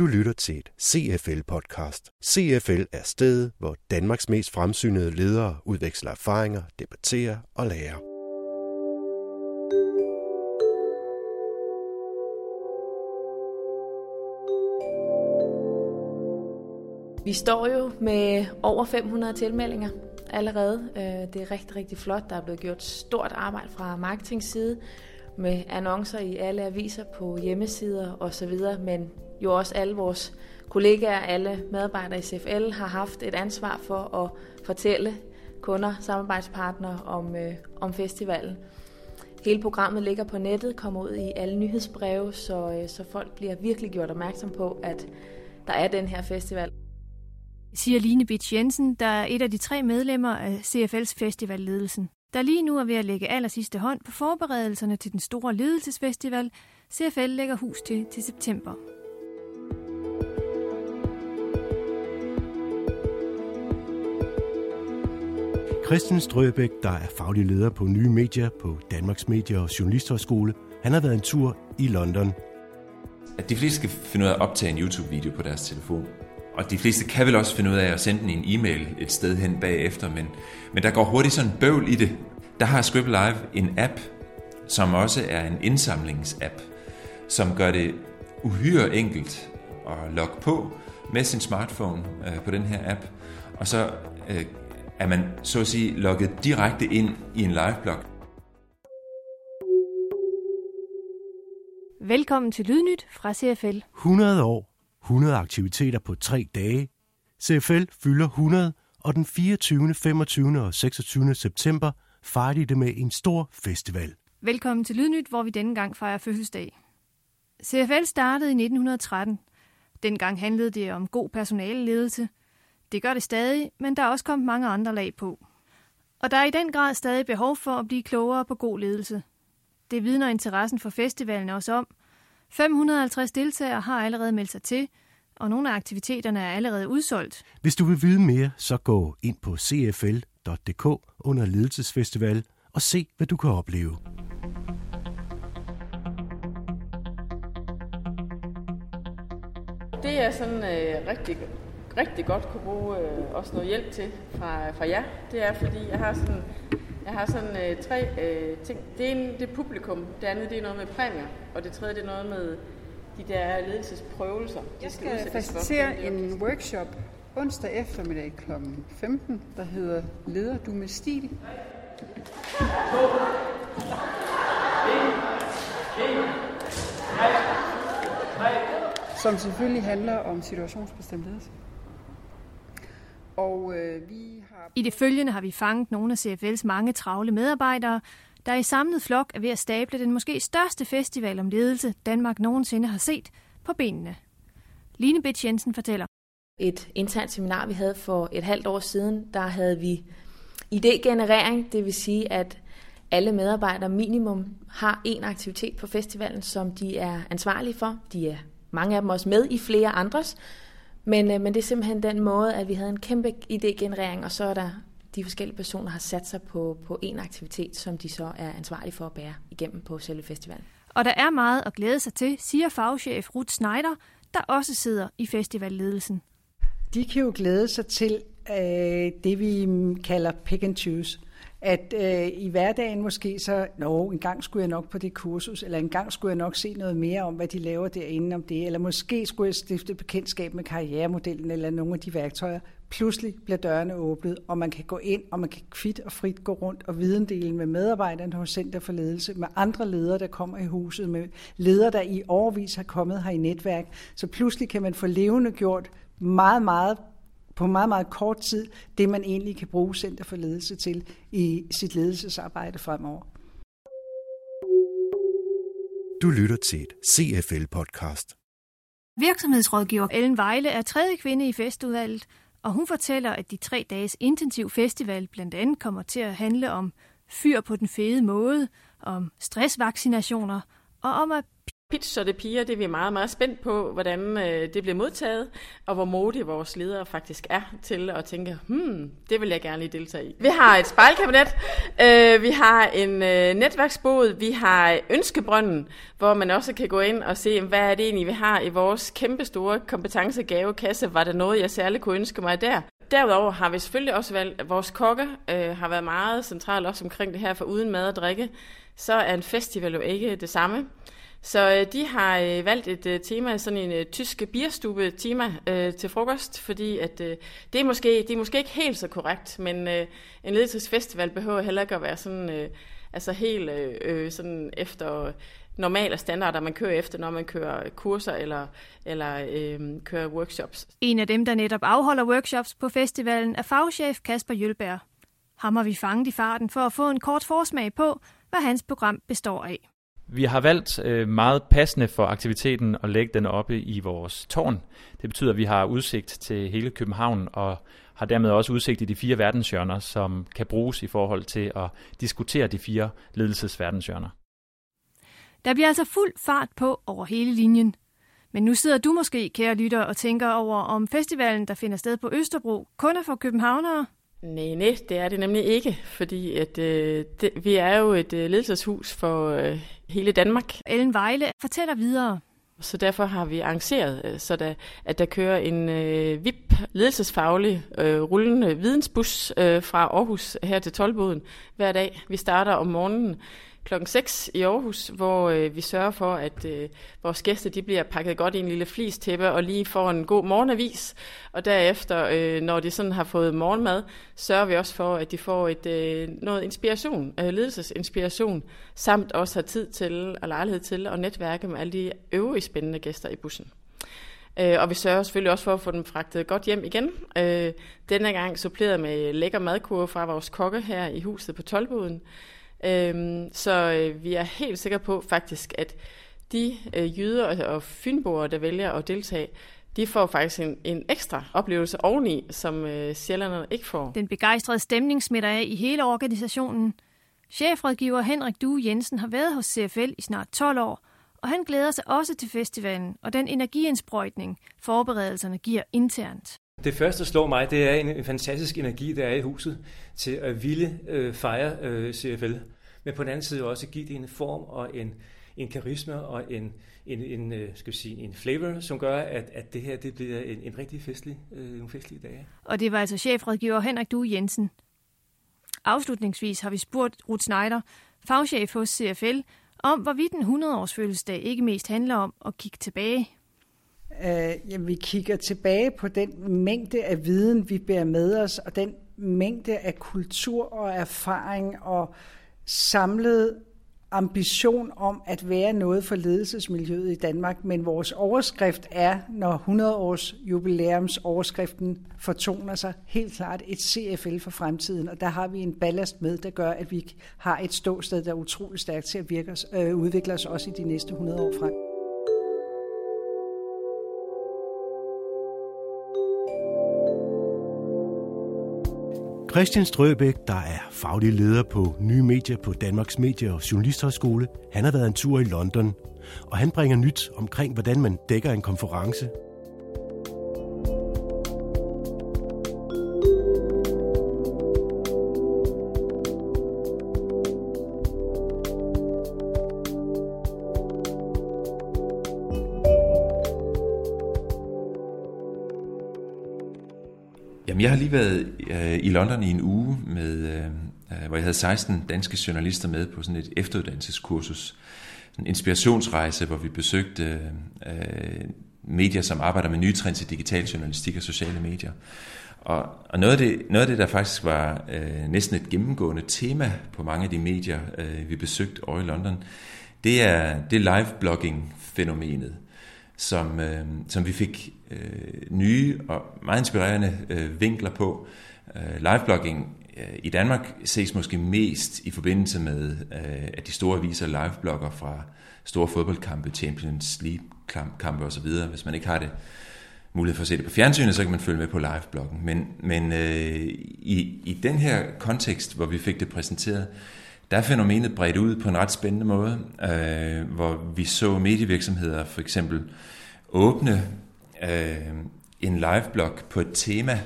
Du lytter til et CFL-podcast. CFL er stedet, hvor Danmarks mest fremsynede ledere udveksler erfaringer, debatterer og lærer. Vi står jo med over 500 tilmeldinger allerede. Øh, det er rigtig, rigtig flot. Der er blevet gjort stort arbejde fra marketing-side med annoncer i alle aviser på hjemmesider osv., men jo også alle vores kollegaer, alle medarbejdere i CFL har haft et ansvar for at fortælle kunder, samarbejdspartnere om, øh, om festivalen. Hele programmet ligger på nettet, kommer ud i alle nyhedsbreve, så, øh, så folk bliver virkelig gjort opmærksom på, at der er den her festival. Siger Line Bitch Jensen, der er et af de tre medlemmer af CFL's festivalledelsen der lige nu er ved at lægge aller sidste hånd på forberedelserne til den store ledelsesfestival, CFL lægger hus til til september. Christian Strøbæk, der er faglig leder på nye medier på Danmarks Medier- og Journalisthøjskole, han har været en tur i London. At de fleste skal finde ud af at optage en YouTube-video på deres telefon. Og de fleste kan vel også finde ud af at sende den en e-mail et sted hen bagefter, men, men der går hurtigt sådan bøvl i det. Der har Scribble Live en app, som også er en indsamlingsapp, som gør det uhyre enkelt at logge på med sin smartphone øh, på den her app, og så øh, er man så at sige logget direkte ind i en liveblog. Velkommen til Lydnyt fra CFL. 100 år, 100 aktiviteter på 3 dage. CFL fylder 100, og den 24., 25. og 26. september fejrer de det med en stor festival. Velkommen til Lydnyt, hvor vi denne gang fejrer fødselsdag. CFL startede i 1913. Dengang handlede det om god personaleledelse. Det gør det stadig, men der er også kommet mange andre lag på. Og der er i den grad stadig behov for at blive klogere på god ledelse. Det vidner interessen for festivalen også om. 550 deltagere har allerede meldt sig til, og nogle af aktiviteterne er allerede udsolgt. Hvis du vil vide mere, så gå ind på cfl.dk under Ledelsesfestival og se, hvad du kan opleve. Det er sådan øh, rigtig, rigtig godt kunne bruge øh, også noget hjælp til fra, fra jer. Det er fordi, jeg har sådan, jeg har sådan øh, tre øh, ting. Det ene det er publikum, det andet det er noget med præmier, og det tredje det er noget med de der ledelsesprøvelser. Jeg skal facilitere en workshop onsdag eftermiddag kl. 15, der hedder Leder du med stil. Som selvfølgelig handler om situationsbestemt ledelse. Og øh, vi har... I det følgende har vi fanget nogle af CFL's mange travle medarbejdere, der i samlet flok er ved at stable den måske største festival om ledelse, Danmark nogensinde har set, på benene. Line Bitch Jensen fortæller. Et internt seminar, vi havde for et halvt år siden, der havde vi idégenerering, det vil sige, at alle medarbejdere minimum har en aktivitet på festivalen, som de er ansvarlige for. De er mange af dem også med i flere andres, men, øh, men det er simpelthen den måde, at vi havde en kæmpe idégenerering, og så er der de forskellige personer har sat sig på, på en aktivitet, som de så er ansvarlige for at bære igennem på selve festivalen. Og der er meget at glæde sig til, siger fagchef Ruth Schneider, der også sidder i festivalledelsen. De kan jo glæde sig til øh, det, vi kalder pick and choose at øh, i hverdagen måske så, nå, en gang skulle jeg nok på det kursus, eller en gang skulle jeg nok se noget mere om, hvad de laver derinde om det, eller måske skulle jeg stifte bekendtskab med karrieremodellen eller nogle af de værktøjer. Pludselig bliver dørene åbnet, og man kan gå ind, og man kan kvidt og frit gå rundt og videndele med medarbejderne hos Center for Ledelse, med andre ledere, der kommer i huset, med ledere, der i overvis har kommet her i netværk. Så pludselig kan man få levende gjort meget, meget på meget, meget kort tid, det man egentlig kan bruge Center for Ledelse til i sit ledelsesarbejde fremover. Du lytter til et CFL-podcast. Virksomhedsrådgiver Ellen Vejle er tredje kvinde i festudvalget, og hun fortæller, at de tre dages intensiv festival blandt andet kommer til at handle om fyr på den fede måde, om stressvaccinationer og om at pitch og det piger, det er vi meget, meget spændt på, hvordan øh, det bliver modtaget, og hvor modige vores ledere faktisk er til at tænke, hmm, det vil jeg gerne lige deltage i. Vi har et spejlkabinet, øh, vi har en øh, netværksbod, vi har ønskebrønden, hvor man også kan gå ind og se, hvad er det egentlig, vi har i vores kæmpe store kompetencegavekasse. Var der noget, jeg særligt kunne ønske mig der? Derudover har vi selvfølgelig også valgt, at vores kokke øh, har været meget central også omkring det her, for uden mad og drikke, så er en festival jo ikke det samme. Så øh, de har øh, valgt et øh, tema, sådan en øh, tysk bierstube-tema øh, til frokost, fordi at, øh, det, er måske, det er måske ikke helt så korrekt, men øh, en ledelsesfestival behøver heller ikke at være sådan, øh, altså helt øh, øh sådan efter normale standarder, man kører efter, når man kører kurser eller, eller øh, kører workshops. En af dem, der netop afholder workshops på festivalen, er fagchef Kasper Jølberg. Ham har vi fanget i farten for at få en kort forsmag på, hvad hans program består af. Vi har valgt øh, meget passende for aktiviteten at lægge den oppe i vores tårn. Det betyder, at vi har udsigt til hele København og har dermed også udsigt i de fire verdenshjørner, som kan bruges i forhold til at diskutere de fire ledelsesverdenshjørner. Der bliver altså fuld fart på over hele linjen. Men nu sidder du måske, kære lytter, og tænker over, om festivalen, der finder sted på Østerbro, kun er for københavnere, Nej, nej, det er det nemlig ikke, fordi at, øh, det, vi er jo et øh, ledelseshus for øh, hele Danmark. Ellen Vejle fortæller videre. Så derfor har vi arrangeret, øh, så der, at der kører en øh, VIP ledelsesfaglig øh, rullende vidensbus øh, fra Aarhus her til Tolboden hver dag. Vi starter om morgenen klokken 6 i Aarhus, hvor øh, vi sørger for, at øh, vores gæster de bliver pakket godt i en lille flistæppe og lige får en god morgenavis. Og derefter, øh, når de sådan har fået morgenmad, sørger vi også for, at de får et øh, noget inspiration, øh, ledelsesinspiration, samt også har tid til og lejlighed til at netværke med alle de øvrige spændende gæster i bussen. Øh, og vi sørger selvfølgelig også for at få dem fragtet godt hjem igen. Øh, denne gang suppleret med lækker madkurve fra vores kokke her i huset på Tolboden. Øhm, så øh, vi er helt sikre på faktisk, at de øh, jyder og fynboer, der vælger at deltage, de får faktisk en, en ekstra oplevelse oveni, som øh, sjællanderne ikke får. Den begejstrede stemning smitter af i hele organisationen. Chefrådgiver Henrik Due Jensen har været hos CFL i snart 12 år, og han glæder sig også til festivalen og den energiindsprøjtning, forberedelserne giver internt. Det første, der slår mig, det er en, en fantastisk energi, der er i huset til at ville øh, fejre øh, CFL. Men på den anden side også give det en form og en, en karisma og en, en, en, øh, skal vi sige, en flavor, som gør, at, at det her det bliver en, en rigtig festlig, øh, nogle festlige dage. Og det var altså chefrådgiver Henrik Due Jensen. Afslutningsvis har vi spurgt Ruth Schneider, fagchef hos CFL, om hvorvidt en 100-års fødselsdag ikke mest handler om at kigge tilbage øh, jamen, vi kigger tilbage på den mængde af viden, vi bærer med os, og den mængde af kultur og erfaring og samlet ambition om at være noget for ledelsesmiljøet i Danmark, men vores overskrift er, når 100 års jubilæums overskriften fortoner sig, helt klart et CFL for fremtiden, og der har vi en ballast med, der gør, at vi har et ståsted, der er utrolig stærkt til at virke, øh, udvikle os også i de næste 100 år frem. Christian Strøbæk, der er faglig leder på nye medier på Danmarks Medie- og Journalisthøjskole, han har været en tur i London, og han bringer nyt omkring, hvordan man dækker en konference, jeg har lige været øh, i London i en uge, med, øh, hvor jeg havde 16 danske journalister med på sådan et efteruddannelseskursus. En inspirationsrejse, hvor vi besøgte øh, medier, som arbejder med nye trends i digital journalistik og sociale medier. Og, og noget, af det, noget af det, der faktisk var øh, næsten et gennemgående tema på mange af de medier, øh, vi besøgte over i London, det er, det er live-blogging-fænomenet som, øh, som vi fik øh, nye og meget inspirerende øh, vinkler på. Øh, liveblogging øh, i Danmark ses måske mest i forbindelse med, øh, at de store aviser liveblogger fra store fodboldkampe, Champions League-kampe osv. Hvis man ikke har det mulighed for at se det på fjernsynet, så kan man følge med på livebloggen. Men, men øh, i, i den her kontekst, hvor vi fik det præsenteret, der er fænomenet bredt ud på en ret spændende måde, øh, hvor vi så medievirksomheder for eksempel åbne øh, en liveblog på et tema,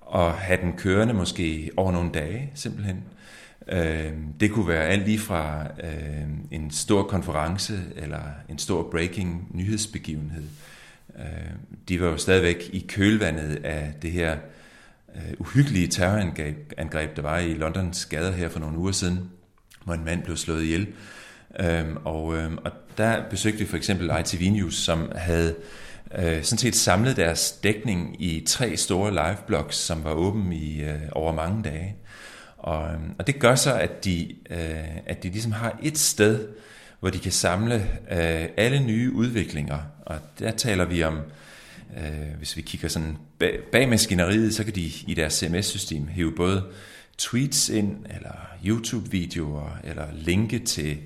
og have den kørende måske over nogle dage simpelthen. Øh, det kunne være alt lige fra øh, en stor konference eller en stor breaking nyhedsbegivenhed. Øh, de var jo stadigvæk i kølvandet af det her øh, uhyggelige terrorangreb, der var i Londons gader her for nogle uger siden, hvor en mand blev slået ihjel. Øhm, og, øhm, og der besøgte vi for eksempel ITV News, som havde øh, sådan set samlet deres dækning i tre store liveblogs, som var åben i øh, over mange dage. Og, øhm, og det gør så, at de, øh, at de ligesom har et sted, hvor de kan samle øh, alle nye udviklinger. Og der taler vi om, øh, hvis vi kigger sådan bag, bag maskineriet, så kan de i deres CMS-system hæve både tweets ind, eller YouTube-videoer, eller linke til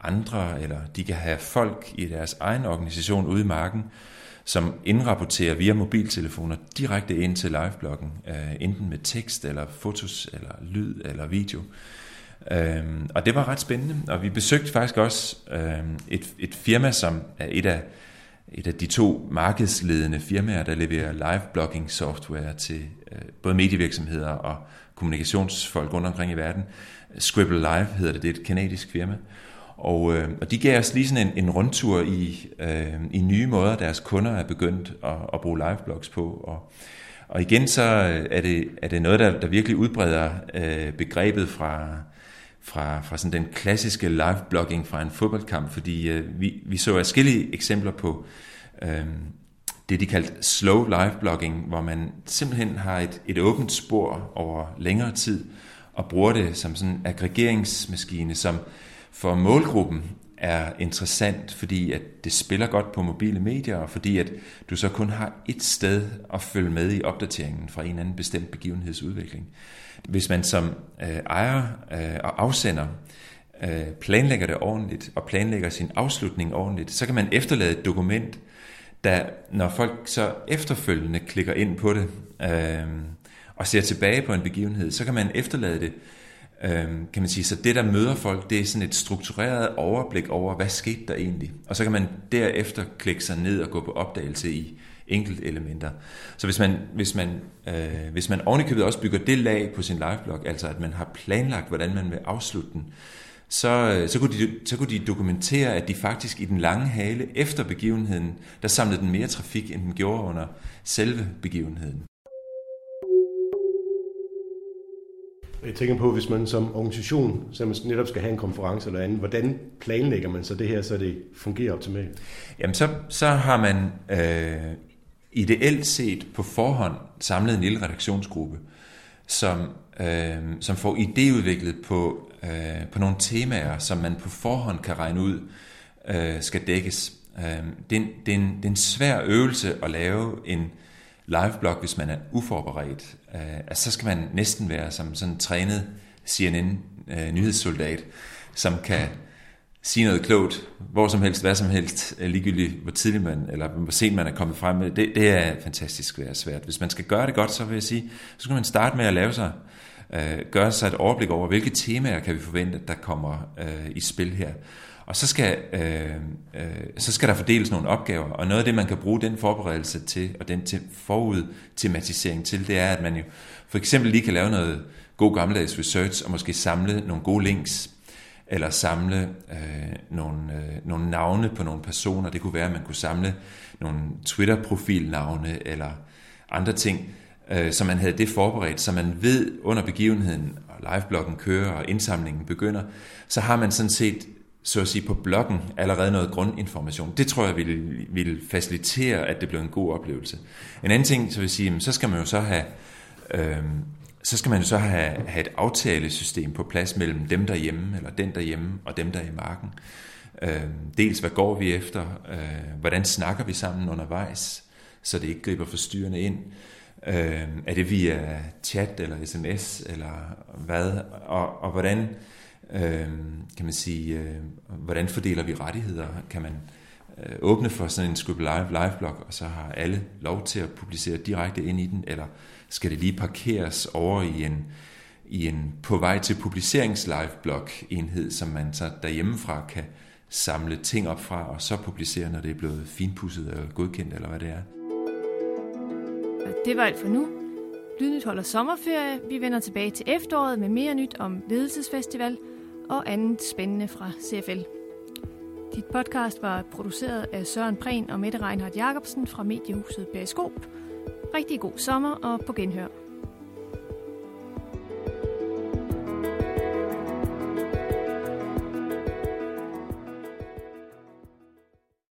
andre, eller de kan have folk i deres egen organisation ude i marken, som indrapporterer via mobiltelefoner direkte ind til livebloggen, øh, enten med tekst, eller fotos, eller lyd, eller video. Øhm, og det var ret spændende, og vi besøgte faktisk også øhm, et, et firma, som er et af, et af de to markedsledende firmaer, der leverer live blogging software til øh, både medievirksomheder og kommunikationsfolk rundt omkring i verden. Scribble Live hedder det, det er et kanadisk firma. Og, øh, og de gav os lige sådan en, en rundtur i, øh, i nye måder, deres kunder er begyndt at, at bruge liveblogs på. Og, og igen så øh, er det, er det noget, der, der virkelig udbreder øh, begrebet fra, fra, fra sådan den klassiske liveblogging fra en fodboldkamp, fordi øh, vi, vi så forskellige eksempler på øh, det, de kaldte slow liveblogging, hvor man simpelthen har et, et åbent spor over længere tid, og bruger det som sådan en aggregeringsmaskine, som for målgruppen er interessant, fordi at det spiller godt på mobile medier, og fordi at du så kun har et sted at følge med i opdateringen fra en anden bestemt begivenhedsudvikling. Hvis man som øh, ejer øh, og afsender øh, planlægger det ordentligt, og planlægger sin afslutning ordentligt, så kan man efterlade et dokument, der når folk så efterfølgende klikker ind på det, øh, og ser tilbage på en begivenhed, så kan man efterlade det øh, kan man sige. Så det, der møder folk, det er sådan et struktureret overblik over, hvad skete der egentlig? Og så kan man derefter klikke sig ned og gå på opdagelse i enkelte elementer. Så hvis man, hvis man, øh, hvis man ovenikøbet også bygger det lag på sin liveblog, altså at man har planlagt, hvordan man vil afslutte den, øh, så, kunne de, så kunne de dokumentere, at de faktisk i den lange hale efter begivenheden, der samlede den mere trafik, end den gjorde under selve begivenheden. Jeg tænker på, hvis man som organisation, så man netop skal have en konference eller andet, hvordan planlægger man så det her, så det fungerer optimalt? Jamen, så, så har man øh, ideelt set på forhånd samlet en lille redaktionsgruppe, som, øh, som får idéudviklet på, øh, på nogle temaer, som man på forhånd kan regne ud øh, skal dækkes. Øh, det, er en, det, er en, det er en svær øvelse at lave en liveblog, hvis man er uforberedt. Øh, altså, så skal man næsten være som sådan en trænet CNN-nyhedssoldat, øh, som kan sige noget klogt, hvor som helst, hvad som helst, øh, ligegyldigt hvor tidligt man, eller hvor sent man er kommet frem med. Det, det er fantastisk svært. Hvis man skal gøre det godt, så vil jeg sige, så skal man starte med at lave sig, øh, gøre sig et overblik over, hvilke temaer kan vi forvente, der kommer øh, i spil her. Og så skal, øh, øh, så skal der fordeles nogle opgaver, og noget af det, man kan bruge den forberedelse til, og den til forudtematisering til, det er, at man jo for eksempel lige kan lave noget god gammeldags research, og måske samle nogle gode links, eller samle øh, nogle, øh, nogle navne på nogle personer. Det kunne være, at man kunne samle nogle Twitter-profilnavne, eller andre ting, øh, så man havde det forberedt, så man ved under begivenheden, og livebloggen kører, og indsamlingen begynder, så har man sådan set så at sige på bloggen allerede noget grundinformation. Det tror jeg vil, vil facilitere, at det bliver en god oplevelse. En anden ting, så vil jeg sige, så skal man jo så have, øh, så skal man jo så have, have et aftalesystem på plads mellem dem derhjemme, eller den derhjemme, og dem der i marken. Øh, dels, hvad går vi efter? Øh, hvordan snakker vi sammen undervejs, så det ikke griber forstyrrende ind? Øh, er det via chat eller sms, eller hvad? Og, og hvordan øh, kan man sige, øh, hvordan fordeler vi rettigheder? Kan man øh, åbne for sådan en Scribble Live live-blog, og så har alle lov til at publicere direkte ind i den, eller skal det lige parkeres over i en i en på vej til publicerings live blog enhed, som man så derhjemmefra kan samle ting op fra, og så publicere, når det er blevet finpudset eller godkendt, eller hvad det er. Det var alt for nu. Lydnyt holder sommerferie. Vi vender tilbage til efteråret med mere nyt om ledelsesfestival og andet spændende fra CFL. Dit podcast var produceret af Søren Prehn og Mette Reinhardt Jacobsen fra mediehuset Periskop. Rigtig god sommer og på genhør.